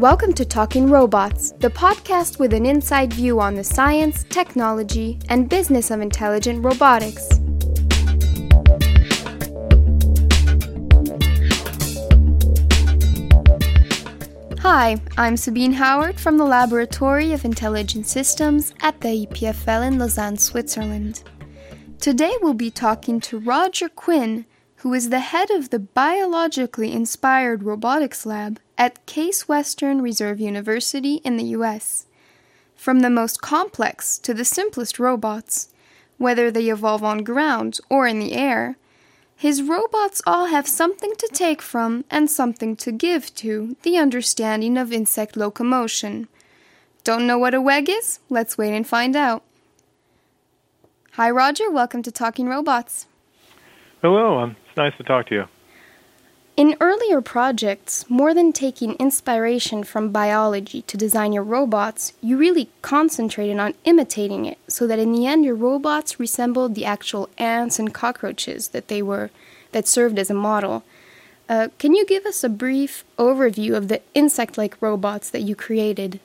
Welcome to Talking Robots, the podcast with an inside view on the science, technology, and business of intelligent robotics. Hi, I'm Sabine Hauert from the Laboratory of Intelligent Systems at the EPFL in Lausanne, Switzerland. Today we'll be talking to Roger Quinn, who is the head of the Biologically Inspired Robotics Lab at Case Western Reserve University in the US. From the most complex to the simplest robots, whether they evolve on ground or in the air, his robots all have something to take from and something to give to the understanding of insect locomotion. Don't know what a Wheg is? Let's wait and find out. Hi, Roger. Welcome to Talking Robots. Hello. Um, it's nice to talk to you. In earlier projects, more than taking inspiration from biology to design your robots, you really concentrated on imitating it so that in the end your robots resembled the actual ants and cockroaches that they were that served as a model. Uh, can you give us a brief overview of the insect-like robots that you created?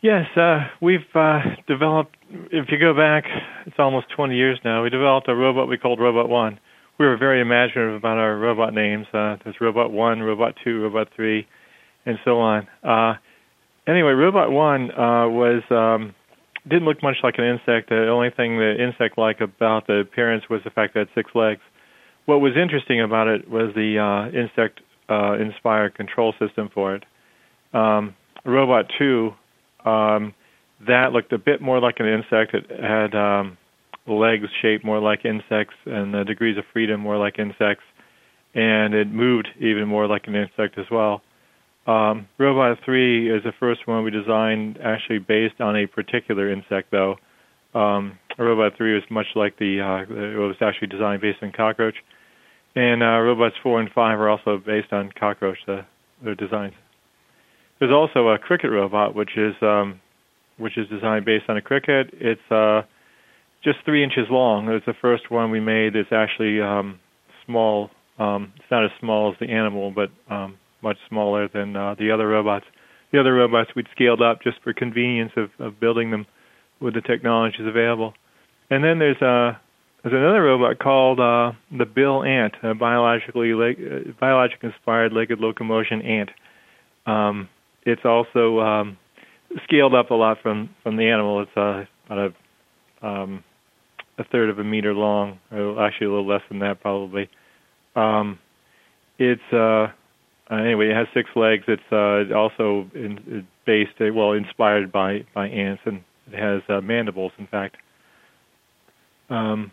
Yes, uh, we've uh, developed. If you go back, it's almost 20 years now. We developed a robot we called Robot One we were very imaginative about our robot names. Uh, there's Robot One, Robot Two, Robot Three, and so on. Uh, anyway, Robot One uh, was um, didn't look much like an insect. The only thing the insect-like about the appearance was the fact that it had six legs. What was interesting about it was the uh, insect-inspired uh, control system for it. Um, Robot Two, um, that looked a bit more like an insect. It had um, legs shaped more like insects and the degrees of freedom more like insects, and it moved even more like an insect as well. Um, Robot 3 is the first one we designed actually based on a particular insect, though. Um, Robot 3 was much like the, uh, it was actually designed based on cockroach. And uh, Robots 4 and 5 are also based on cockroach, the, their designs. There's also a cricket robot, which is um, which is designed based on a cricket. It's uh, just three inches long. It was the first one we made. It's actually um, small. Um, it's not as small as the animal, but um, much smaller than uh, the other robots. The other robots we'd scaled up just for convenience of, of building them with the technologies available. And then there's uh, there's another robot called uh, the Bill Ant, a biologically leg, uh, biologic inspired legged locomotion ant. Um, it's also um, scaled up a lot from from the animal. It's uh, about a um, a third of a meter long, or actually a little less than that probably. Um, it's uh, uh, anyway, it has six legs. It's uh, also in, based, uh, well, inspired by by ants, and it has uh, mandibles, in fact. Um,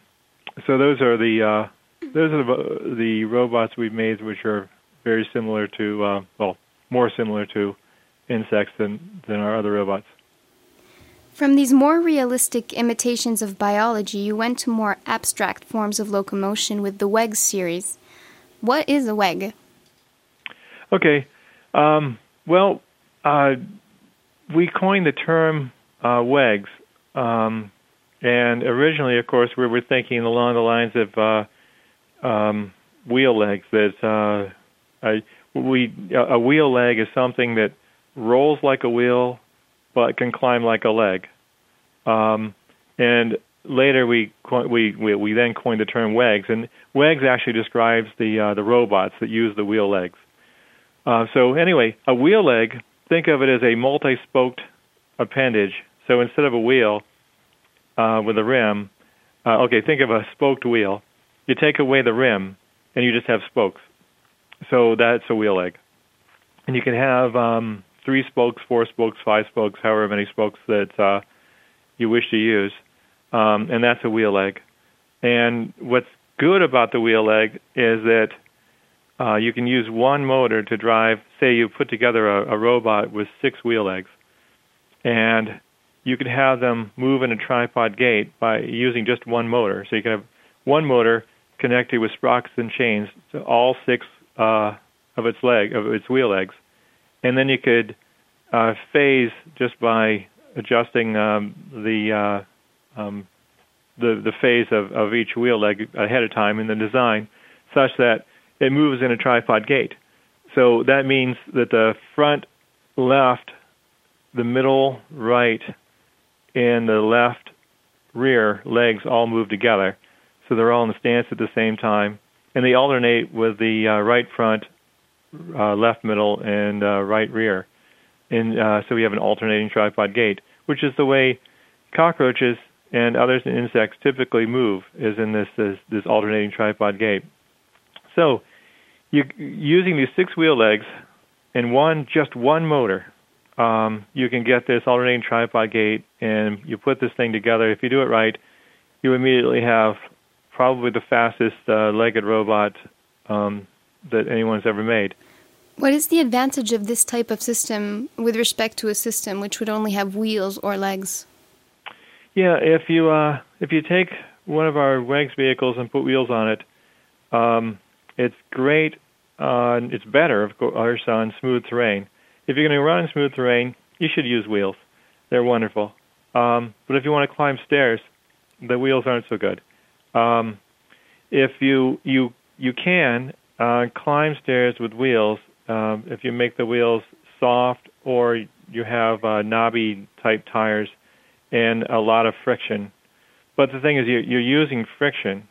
so those are the uh, those are the, the robots we've made, which are very similar to, uh, well, more similar to insects than than our other robots. From these more realistic imitations of biology, you went to more abstract forms of locomotion with the Wheg series. What is a Wheg? Okay. Um, well, uh, we coined the term uh, Whegs. Um, and originally, of course, we were thinking along the lines of uh, um, wheel legs. That uh, a, we a wheel leg is something that rolls like a wheel but can climb like a leg. Um, and later we, we we we then coined the term Whegs, and Whegs actually describes the uh, the robots that use the wheel legs. Uh, so anyway, a wheel leg, think of it as a multi-spoked appendage. So instead of a wheel uh, with a rim, uh, okay, think of a spoked wheel. You take away the rim, and you just have spokes. So that's a wheel leg. And you can have um, three spokes, four spokes, five spokes, however many spokes that uh, you wish to use, um, and that's a wheel leg. And what's good about the wheel leg is that uh, you can use one motor to drive. Say you put together a, a robot with six wheel legs, and you can have them move in a tripod gait by using just one motor. So you can have one motor connected with sprockets and chains to all six uh, of its leg of its wheel legs, and then you could uh, phase just by adjusting um, the uh, um, the the phase of, of each wheel leg ahead of time in the design, such that it moves in a tripod gait. So that means that the front left, the middle right, and the left rear legs all move together. So they're all in the stance at the same time, and they alternate with the uh, right front, uh, left middle, and uh, right rear. And uh, so we have an alternating tripod gait, which is the way cockroaches and others in insects typically move, is in this this, this alternating tripod gait. So, you using these six wheel legs and one just one motor, um, you can get this alternating tripod gait, and you put this thing together. If you do it right, you immediately have probably the fastest uh, legged robot um, that anyone's ever made. What is the advantage of this type of system with respect to a system which would only have wheels or legs? Yeah, if you uh, if you take one of our Whegs vehicles and put wheels on it, um, it's great. Uh, it's better, of course, on smooth terrain. If you're going to run in smooth terrain, you should use wheels. They're wonderful. Um, but if you want to climb stairs, the wheels aren't so good. Um, if you you you can uh, climb stairs with wheels, um, if you make the wheels soft or you have uh, knobby type tires and a lot of friction. But the thing is, you're, you're using friction,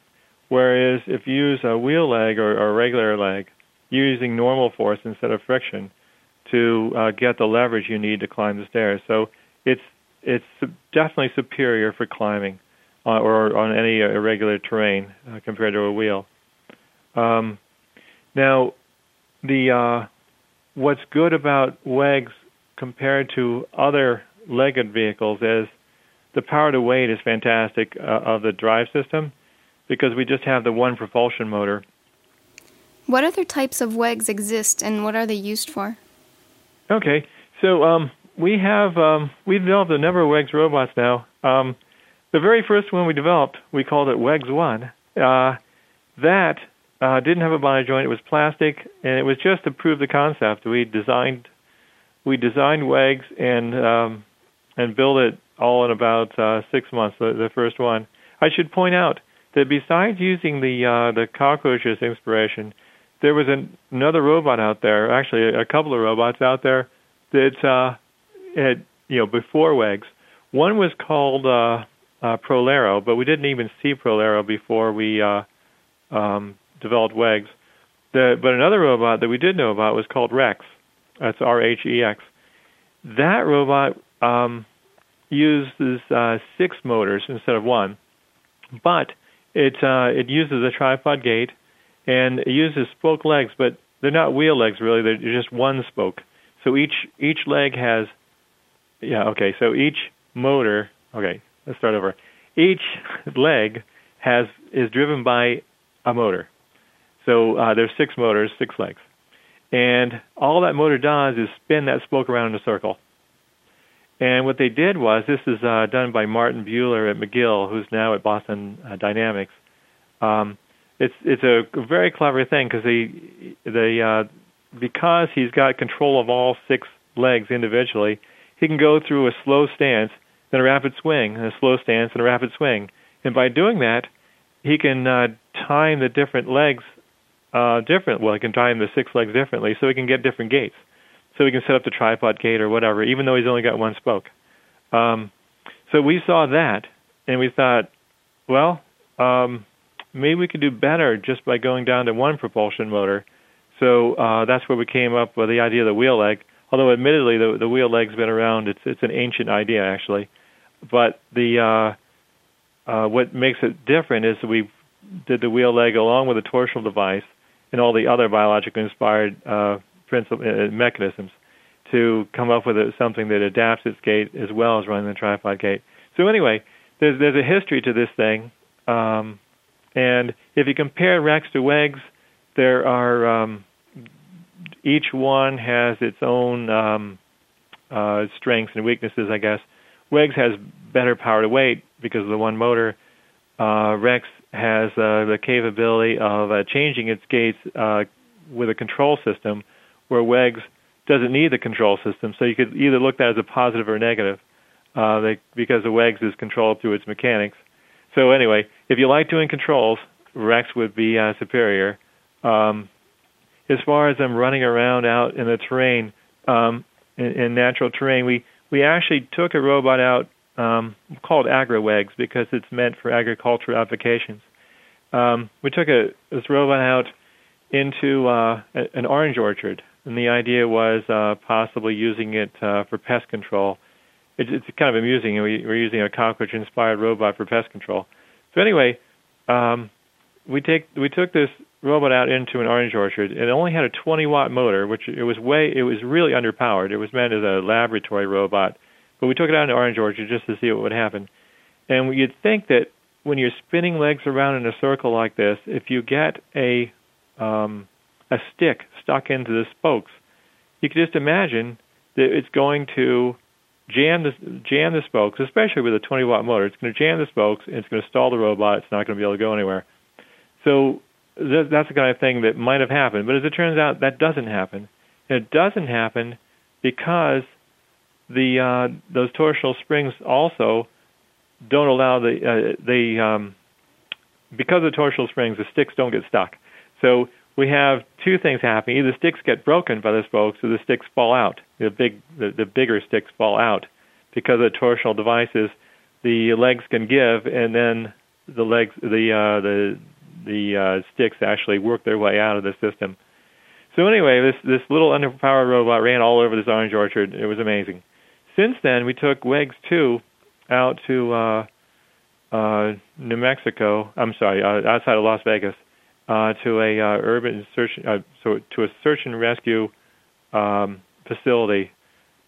whereas if you use a wheel leg or, or a regular leg, you're using normal force instead of friction to uh, get the leverage you need to climb the stairs. So it's it's definitely superior for climbing uh, or on any irregular terrain uh, compared to a wheel. Um, now, the uh, what's good about Whegs compared to other legged vehicles is the power to weight is fantastic uh, of the drive system because we just have the one propulsion motor. What other types of Whegs exist and what are they used for? Okay, so um, we have um, we've developed a number of Whegs robots now. Um, the very first one we developed, we called it Whegs One. Uh, that uh, didn't have a body joint; it was plastic, and it was just to prove the concept. We designed we designed Whegs and um, and built it all in about uh, six months. The, the first one. I should point out that besides using the uh, the cockroaches inspiration, there was an, another robot out there, actually a, couple of robots out there that uh, had you know before Whegs. One was called uh, uh, Prolero, but we didn't even see Prolero before we uh, um, developed Whegs. The, but another robot that we did know about was called RHex. That's R H E X. That robot um, uses uh, six motors instead of one, but it uh, it uses a tripod gait and it uses spoke legs, but they're not wheel legs really. They're just one spoke. So each each leg has yeah okay. So each motor okay. Let's start over. Each leg has is driven by a motor. So uh, there's six motors, six legs, and all that motor does is spin that spoke around in a circle. And what they did was this is uh, done by Martin Buehler at McGill, who's now at Boston uh, Dynamics. Um, it's it's a very clever thing because they they uh, because he's got control of all six legs individually, he can go through a slow stance, then a rapid swing, a slow stance, and a rapid swing. And by doing that, he can uh, time the different legs uh, different. Well, he can time the six legs differently, so he can get different gaits so we can set up the tripod gate or whatever, even though he's only got one spoke. Um, so we saw that, and we thought, well, um, maybe we could do better just by going down to one propulsion motor. So uh, that's where we came up with the idea of the wheel leg. Although, admittedly, the, the wheel leg's been around. It's it's an ancient idea actually, but the uh, uh, what makes it different is that we did the wheel leg along with a torsional device and all the other biologically inspired uh, uh, mechanisms to come up with a, something that adapts its gait as well as running the tripod gait. So anyway, there's there's a history to this thing, um, and if you compare RHex to Whegs, there are um, each one has its own um, uh, strengths and weaknesses, I guess. Whegs has better power to weight because of the one motor. Uh, RHex has uh, the capability of uh, changing its gaits uh, with a control system where Whegs doesn't need the control system. So you could either look at it as a positive or negative uh, they, because the Whegs is controlled through its mechanics. So anyway, if you like doing controls, RHex would be uh, superior. Um, as far as them running around out in the terrain, um, in, in natural terrain, we we actually took a robot out um, called AgriWhegs because it's meant for agricultural applications. Um, we took a this robot out into uh, an orange orchard, and the idea was uh, possibly using it uh, for pest control. It, it's kind of amusing. We, we're using a cockroach-inspired robot for pest control. So anyway, um, we take we took this robot out into an orange orchard. It only had a 20 watt motor, which it was way it was really underpowered. It was meant as a laboratory robot, but we took it out in orange orchard just to see what would happen. And you'd think that when you're spinning legs around in a circle like this, if you get a um, a stick stuck into the spokes, you can just imagine that it's going to jam the jam the spokes, especially with a 20 watt motor. It's going to jam the spokes and it's going to stall the robot. It's not going to be able to go anywhere. So th- that's the kind of thing that might have happened. But as it turns out, that doesn't happen. And it doesn't happen because the uh, those torsional springs also don't allow the uh, the um, because of the torsional springs, the sticks don't get stuck. So we have two things happening: either the sticks get broken by the spokes, or the sticks fall out. The big the, the bigger sticks fall out because of the torsional devices. The legs can give, and then the legs the uh, the the uh, sticks actually work their way out of the system. So anyway, this this little underpowered robot ran all over this orange orchard. It was amazing. Since then, we took Whegs two out to uh, uh, New Mexico. I'm sorry, uh, outside of Las Vegas, uh, to a uh, urban search, uh, so to a search and rescue um, facility.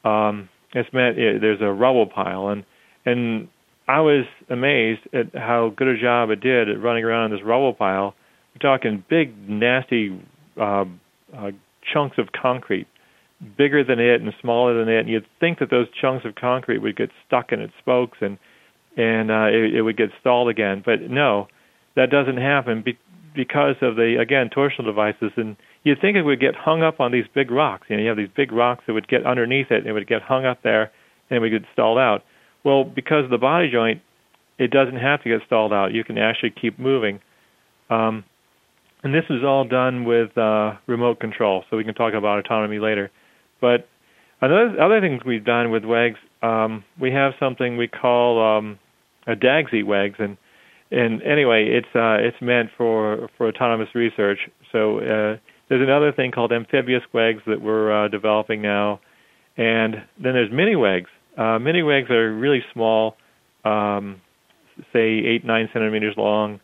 Um, it's meant it, there's a rubble pile, and and I was amazed at how good a job it did at running around in this rubble pile. We're talking big, nasty uh, uh, chunks of concrete, bigger than it and smaller than it. And you'd think that those chunks of concrete would get stuck in its spokes and and uh, it, it would get stalled again. But no, that doesn't happen be- because of the again torsional devices. And you'd think it would get hung up on these big rocks. You know, you have these big rocks that would get underneath it and it would get hung up there and it would get stalled out well, because of the body joint, it doesn't have to get stalled out. You can actually keep moving. Um, and this is all done with uh, remote control, so we can talk about autonomy later. But another other things we've done with Whegs, um, we have something we call um, a DAGSI Whegs, and and anyway, it's uh, it's meant for for autonomous research. So uh, there's another thing called amphibious Whegs that we're uh, developing now, and then there's mini Whegs, uh, mini Whegs are really small, um, say eight nine centimeters long,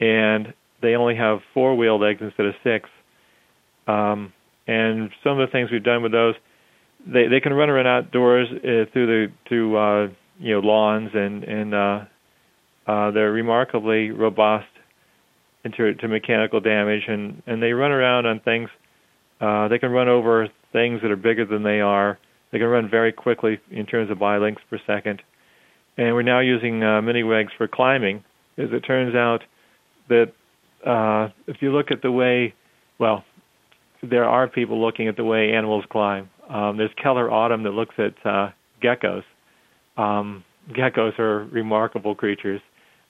and they only have four wheeled legs instead of six. Um, and some of the things we've done with those, they they can run around outdoors uh, through the through uh, you know lawns and and uh, uh, they're remarkably robust into to mechanical damage and and they run around on things. Uh, they can run over things that are bigger than they are. They can run very quickly in terms of bylinks per second. And we're now using uh, mini Whegs for climbing. As it turns out that uh, if you look at the way, well, there are people looking at the way animals climb. Um, there's Kellar Autumn that looks at uh, geckos. Um, geckos are remarkable creatures.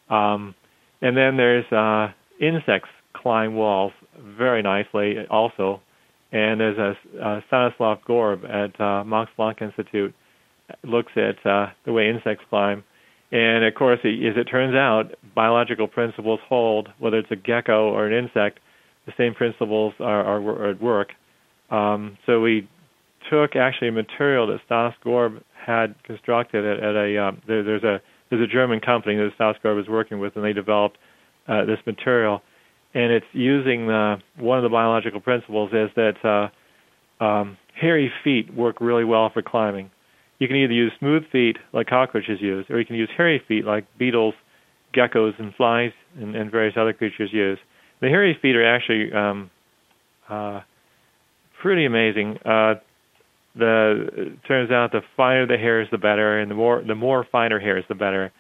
Um, and then there's uh, insects climb walls very nicely also and there's a uh, Stanislav Gorb at uh, Max Planck Institute looks at uh, the way insects climb. And of course, as it turns out, biological principles hold, whether it's a gecko or an insect, the same principles are, are, at work. Um, so we took actually a material that Stas Gorb had constructed at, at a um, there, there's a there's a German company that Stas Gorb is working with, and they developed uh, this material and it's using the, one of the biological principles is that uh, um, hairy feet work really well for climbing. You can either use smooth feet like cockroaches use, or you can use hairy feet like beetles, geckos, and flies, and, and various other creatures use. The hairy feet are actually um, uh, pretty amazing. Uh, the it turns out the finer the hairs, the better, and the more the more finer hairs, the better.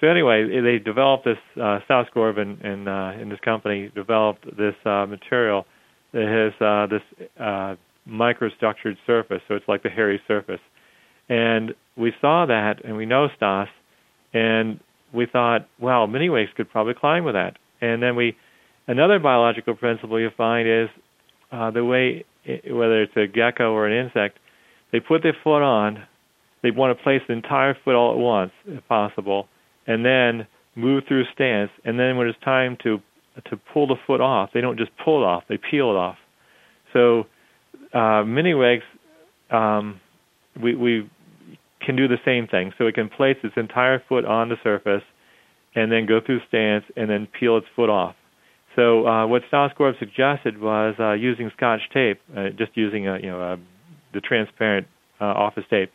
So anyway, they developed this. Uh, Stas Gorb and, and, uh, and this company developed this uh, material that has uh, this uh, microstructured surface. So it's like the hairy surface. And we saw that, and we know Stas, and we thought, well, mini Whegs could probably climb with that. And then we, another biological principle you find is uh, the way, whether it's a gecko or an insect, they put their foot on. They want to place the entire foot all at once, if possible, and then move through stance. And then when it's time to to pull the foot off, they don't just pull it off; they peel it off. So uh, mini Whegs, um, we we can do the same thing. So it can place its entire foot on the surface, and then go through stance, and then peel its foot off. So uh, what Stas Gorb suggested was uh, using Scotch tape, uh, just using a, you know a, the transparent uh, office tape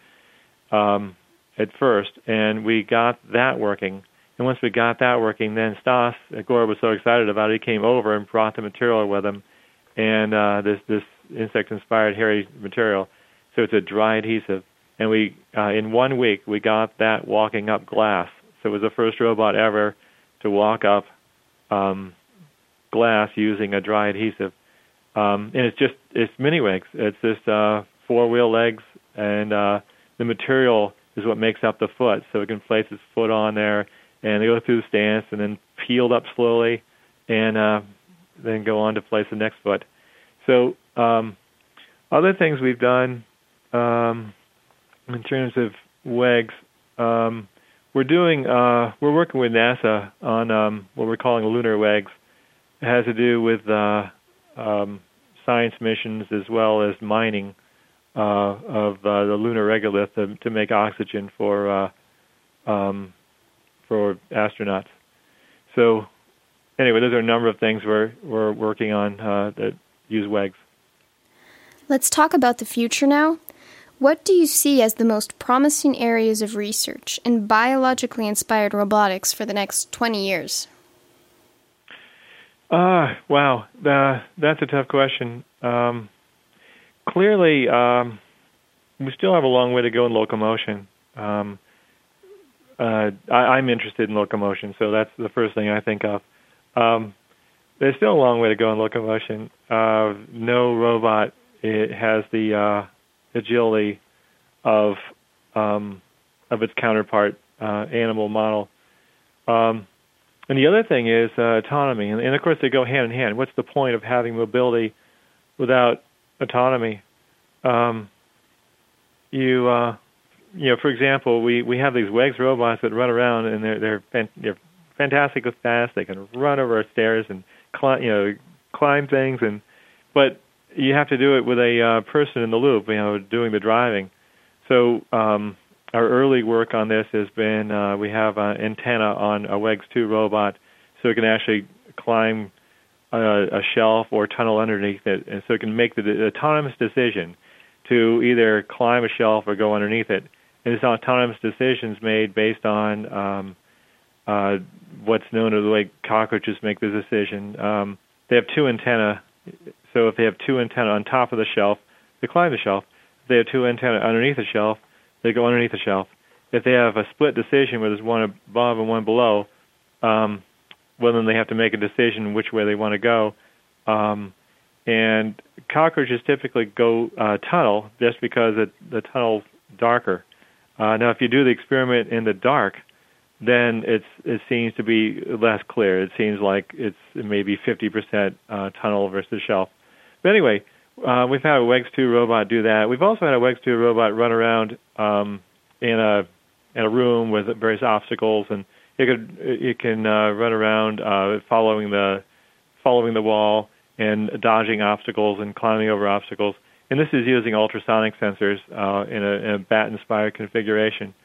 um, at first, and we got that working. And once we got that working, then Stas Gorb was so excited about it, he came over and brought the material with him, and uh, this this insect-inspired hairy material. So it's a dry adhesive, and we uh, in one week we got that walking up glass. So it was the first robot ever to walk up um, glass using a dry adhesive. Um, and it's just it's mini Whegs. It's just uh, four wheel legs, and uh, the material is what makes up the foot. So it can place its foot on there, and they go through the stance, and then peeled up slowly, and uh, then go on to place the next foot. So um, other things we've done um, in terms of Whegs, um, we're doing uh, we're working with NASA on um, what we're calling lunar Whegs. It has to do with uh, um, science missions as well as mining uh, of uh, the lunar regolith to, to make oxygen for uh, um, for astronauts. So anyway, those are a number of things we're we're working on uh, that use Whegs. Let's talk about the future now. What do you see as the most promising areas of research in biologically inspired robotics for the next 20 years? Uh, wow, uh, that's a tough question. Um, clearly, um, we still have a long way to go in locomotion. Um, uh, I, am interested in locomotion, so that's the first thing I think of. Um, there's still a long way to go in locomotion. Uh, no robot it has the uh, agility of um, of its counterpart uh, animal model. Um, and the other thing is uh, autonomy, and, and, of course they go hand in hand. What's the point of having mobility without autonomy? Um, you, uh, you know, for example, we, we have these Whegs robots that run around, and they're they're, fan- they're fantastically fast. They can run over our stairs and climb, you know, climb things, and but you have to do it with a uh, person in the loop, you know, doing the driving. So um, our early work on this has been uh, we have an antenna on a Whegs 2 robot, so it can actually climb a, a shelf or tunnel underneath it, and so it can make the, the autonomous decision to either climb a shelf or go underneath it. And this autonomous decision is made based on um, uh, what's known as the way cockroaches make the decision. Um, they have two antennae so if they have two antennae on top of the shelf, they climb the shelf. If they have two antennae underneath the shelf, they go underneath the shelf. If they have a split decision where there's one above and one below, um, well then they have to make a decision which way they want to go. Um, and cockroaches typically go uh, tunnel just because it, the tunnel's darker. Uh, now, if you do the experiment in the dark, then it's it seems to be less clear. It seems like it's maybe 50% uh, tunnel versus shelf. But anyway, uh, we've had a Whegs 2 robot do that. We've also had a Whegs 2 robot run around um, in a in a room with various obstacles, and it could it can uh, run around uh, following the following the wall and dodging obstacles and climbing over obstacles. And this is using ultrasonic sensors uh, in, a, in a bat-inspired configuration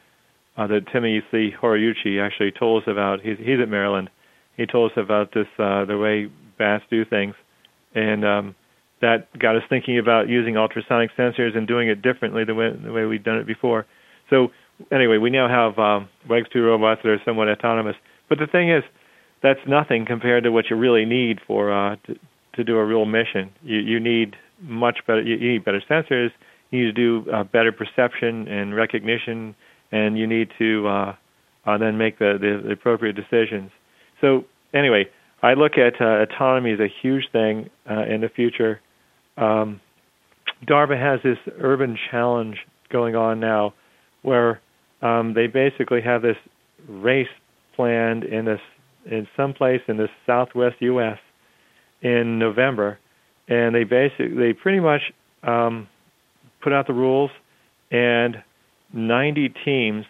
uh, that Timothy Horiuchi actually told us about. He's, he's at Maryland. He told us about this, uh, the way bats do things, and um, that got us thinking about using ultrasonic sensors and doing it differently the way the way we'd done it before. So anyway, we now have um, Whegs 2 robots that are somewhat autonomous. But the thing is, that's nothing compared to what you really need for uh, to, to do a real mission. You, you need much better. You, you need better sensors. You need to do uh, better perception and recognition, and you need to uh, uh, then make the, the, the appropriate decisions. So anyway, I look at uh, autonomy as a huge thing uh, in the future um, DARPA has this urban challenge going on now where um, they basically have this race planned in this in some place in the southwest U.S. in November, and they basically they pretty much um, put out the rules, and 90 teams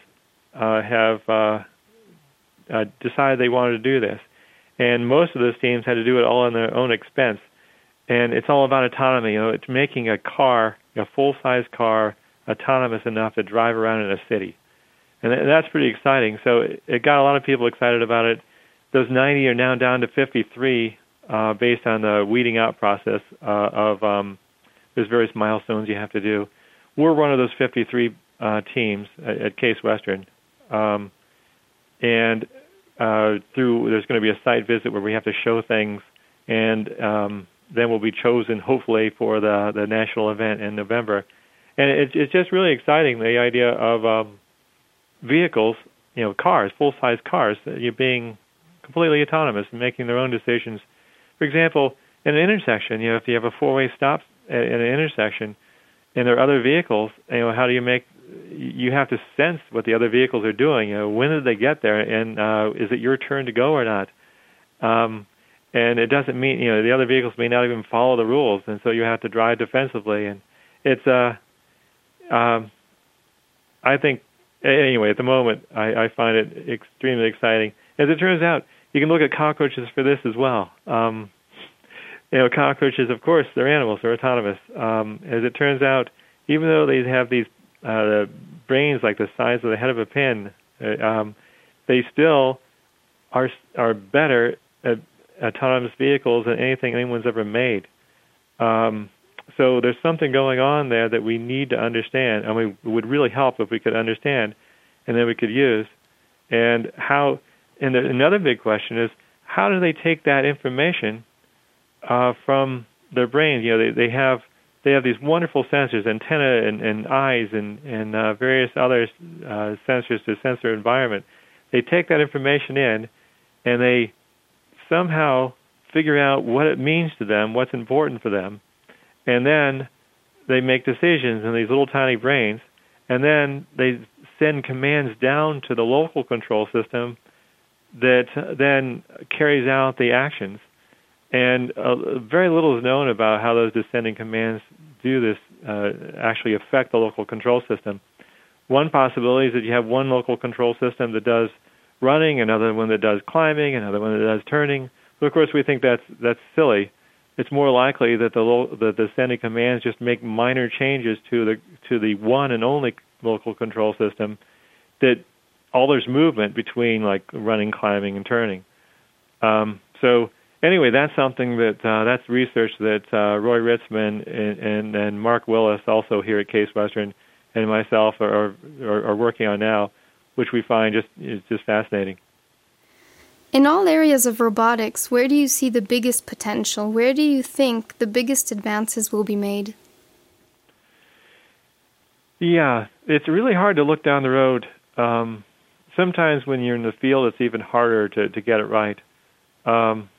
uh, have uh, uh, decided they wanted to do this, and most of those teams had to do it all on their own expense, and it's all about autonomy. You know, it's making a car, a full-size car, autonomous enough to drive around in a city, and that's pretty exciting. So it got a lot of people excited about it. Those 90 are now down to 53 uh, based on the weeding out process uh, of um, there's various milestones you have to do. We're one of those 53 uh, teams at, at Case Western, um, and uh, through there's going to be a site visit where we have to show things, and um, then we'll be chosen hopefully for the the national event in November. And it's it's just really exciting the idea of um, vehicles, you know, cars, full size cars, you being completely autonomous and making their own decisions. For example, in an intersection, you know, if you have a four way stop at an intersection, and there are other vehicles, you know, how do you make you have to sense what the other vehicles are doing. You know, when did they get there, and uh, is it your turn to go or not? Um, and it doesn't mean you know the other vehicles may not even follow the rules, and so you have to drive defensively. And it's uh, um, I think anyway at the moment I, I find it extremely exciting. As it turns out, you can look at cockroaches for this as well. Um, you know, cockroaches, of course, they're animals, they're autonomous. Um, as it turns out, even though they have these uh, brains like the size of the head of a pin, uh, um, they still are are better autonomous vehicles than anything anyone's ever made. Um, so there's something going on there that we need to understand, and we would really help if we could understand, and then we could use. And how? And the, another big question is how do they take that information uh, from their brains? You know, they they have they have these wonderful sensors, antenna and, and eyes and, and uh, various other uh, sensors to sense their environment. They take that information in and they somehow figure out what it means to them, what's important for them, and then they make decisions in these little tiny brains, and then they send commands down to the local control system that then carries out the actions and uh, very little is known about how those descending commands do this uh, actually affect the local control system. One possibility is that you have one local control system that does running, another one that does climbing, another one that does turning. But of course, we think that's that's silly. It's more likely that the lo- the descending commands just make minor changes to the to the one and only local control system that alters movement between like running, climbing, and turning. Um, so anyway, that's something that uh, that's research that uh, Roy Ritzmann and, and, and Mark Willis, also here at Case Western, and myself are, are, are working on now, which we find just is just fascinating. In all areas of robotics, where do you see the biggest potential? Where do you think the biggest advances will be made? Yeah, it's really hard to look down the road. Um, sometimes when you're in the field, it's even harder to, to get it right. Um,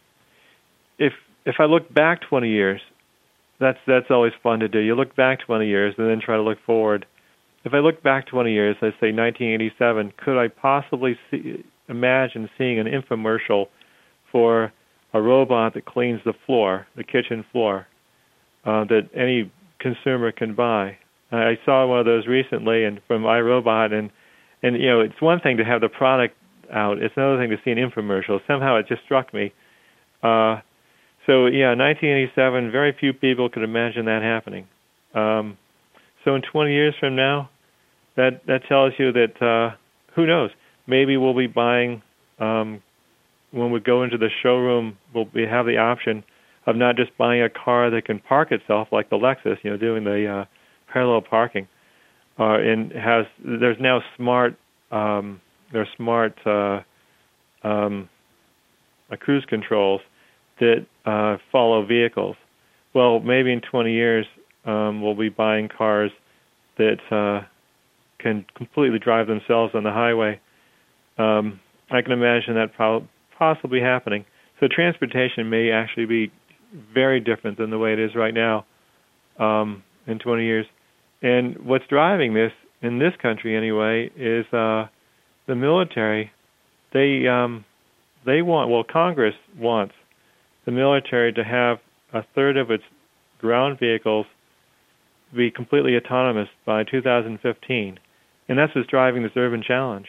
if if I look back 20 years, that's that's always fun to do. You look back 20 years and then try to look forward. If I look back 20 years, let's say 1987, could I possibly see, imagine seeing an infomercial for a robot that cleans the floor, the kitchen floor, uh, that any consumer can buy? I saw one of those recently, and from iRobot, and and you know, it's one thing to have the product out; it's another thing to see an infomercial. Somehow, it just struck me. Uh, so yeah, 1987. Very few people could imagine that happening. Um, so in 20 years from now, that that tells you that uh, who knows? Maybe we'll be buying um, when we go into the showroom. We'll be, have the option of not just buying a car that can park itself like the Lexus, you know, doing the uh, parallel parking. Uh, and has there's now smart um, there's smart uh, um, uh, cruise controls that uh, follow vehicles. Well, maybe in 20 years, um, we'll be buying cars that uh, can completely drive themselves on the highway. Um, I can imagine that pro- possibly happening. So transportation may actually be very different than the way it is right now um, in 20 years. And what's driving this in this country anyway is uh, the military. They um, they want well Congress wants the military to have a third of its ground vehicles be completely autonomous by 2015, and that's what's driving this urban challenge.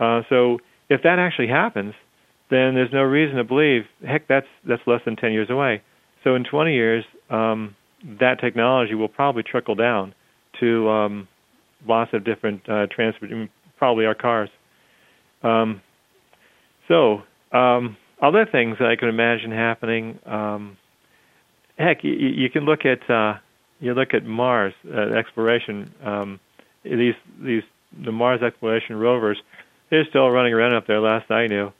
Uh, so if that actually happens, then there's no reason to believe, heck, that's that's less than 10 years away. So in 20 years, um, that technology will probably trickle down to um, lots of different uh, transport, probably our cars. Um, so um, other things that I can imagine happening. Um, heck, you, you can look at uh, you look at Mars uh, exploration. These these the Mars exploration rovers, they're still running around up there. Last I knew,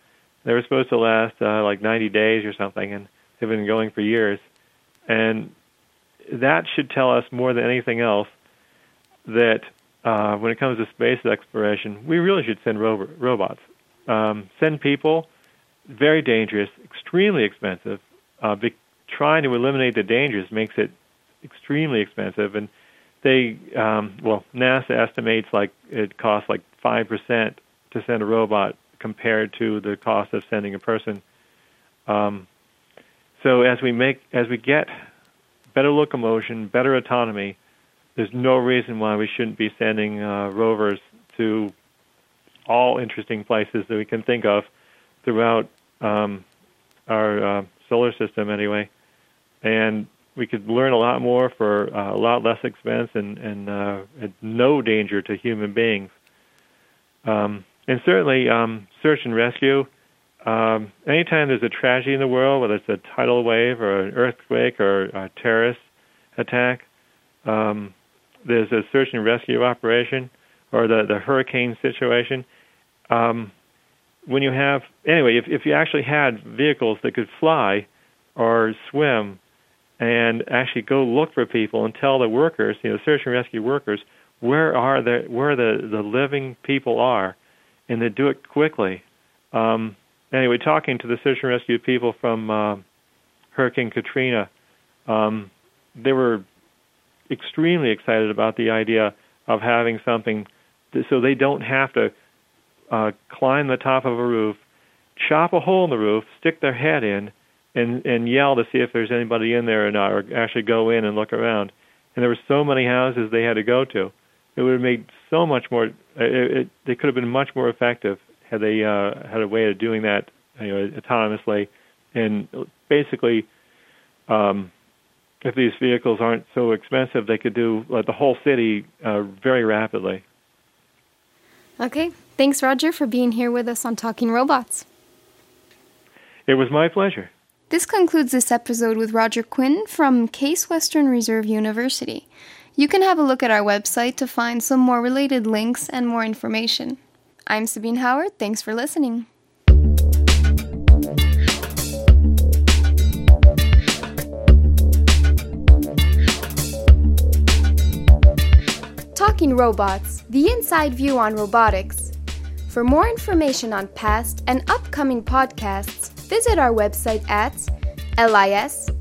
they were supposed to last uh, like 90 days or something, and they've been going for years. And that should tell us more than anything else that uh, when it comes to space exploration, we really should send ro- robots. Um, send people, very dangerous, extremely expensive. Uh, be- trying to eliminate the dangers makes it extremely expensive, and they, um, well, NASA estimates like it costs like five percent to send a robot compared to the cost of sending a person. Um, so as we make, as we get better locomotion, better autonomy, there's no reason why we shouldn't be sending uh, rovers to all interesting places that we can think of throughout um, our uh, solar system, anyway. And we could learn a lot more for uh, a lot less expense and, and, uh, and no danger to human beings. Um, and certainly, um, search and rescue. Um, anytime there's a tragedy in the world, whether it's a tidal wave or an earthquake or a terrorist attack, um, there's a search and rescue operation or the, the hurricane situation. Um, when you have, anyway, if, if you actually had vehicles that could fly or swim and actually go look for people and tell the workers, you know, search and rescue workers, where are the where the the living people are, and they do it quickly. Um, anyway, talking to the search and rescue people from uh, Hurricane Katrina, um, they were extremely excited about the idea of having something so they don't have to uh, climb the top of a roof, chop a hole in the roof, stick their head in, and and yell to see if there's anybody in there or not, or actually go in and look around. And there were so many houses they had to go to. It would have made so much more. It, it, they could have been much more effective had they uh, had a way of doing that you know, autonomously, and basically, um, if these vehicles aren't so expensive, they could do uh, the whole city uh, very rapidly. Okay, thanks, Roger, for being here with us on Talking Robots. It was my pleasure. This concludes this episode with Roger Quinn from Case Western Reserve University. You can have a look at our website to find some more related links and more information. I'm Sabine Hauert. Thanks for listening. Talking Robots, the inside view on robotics. For more information on past and upcoming podcasts, visit our website at lis.epfl.ch.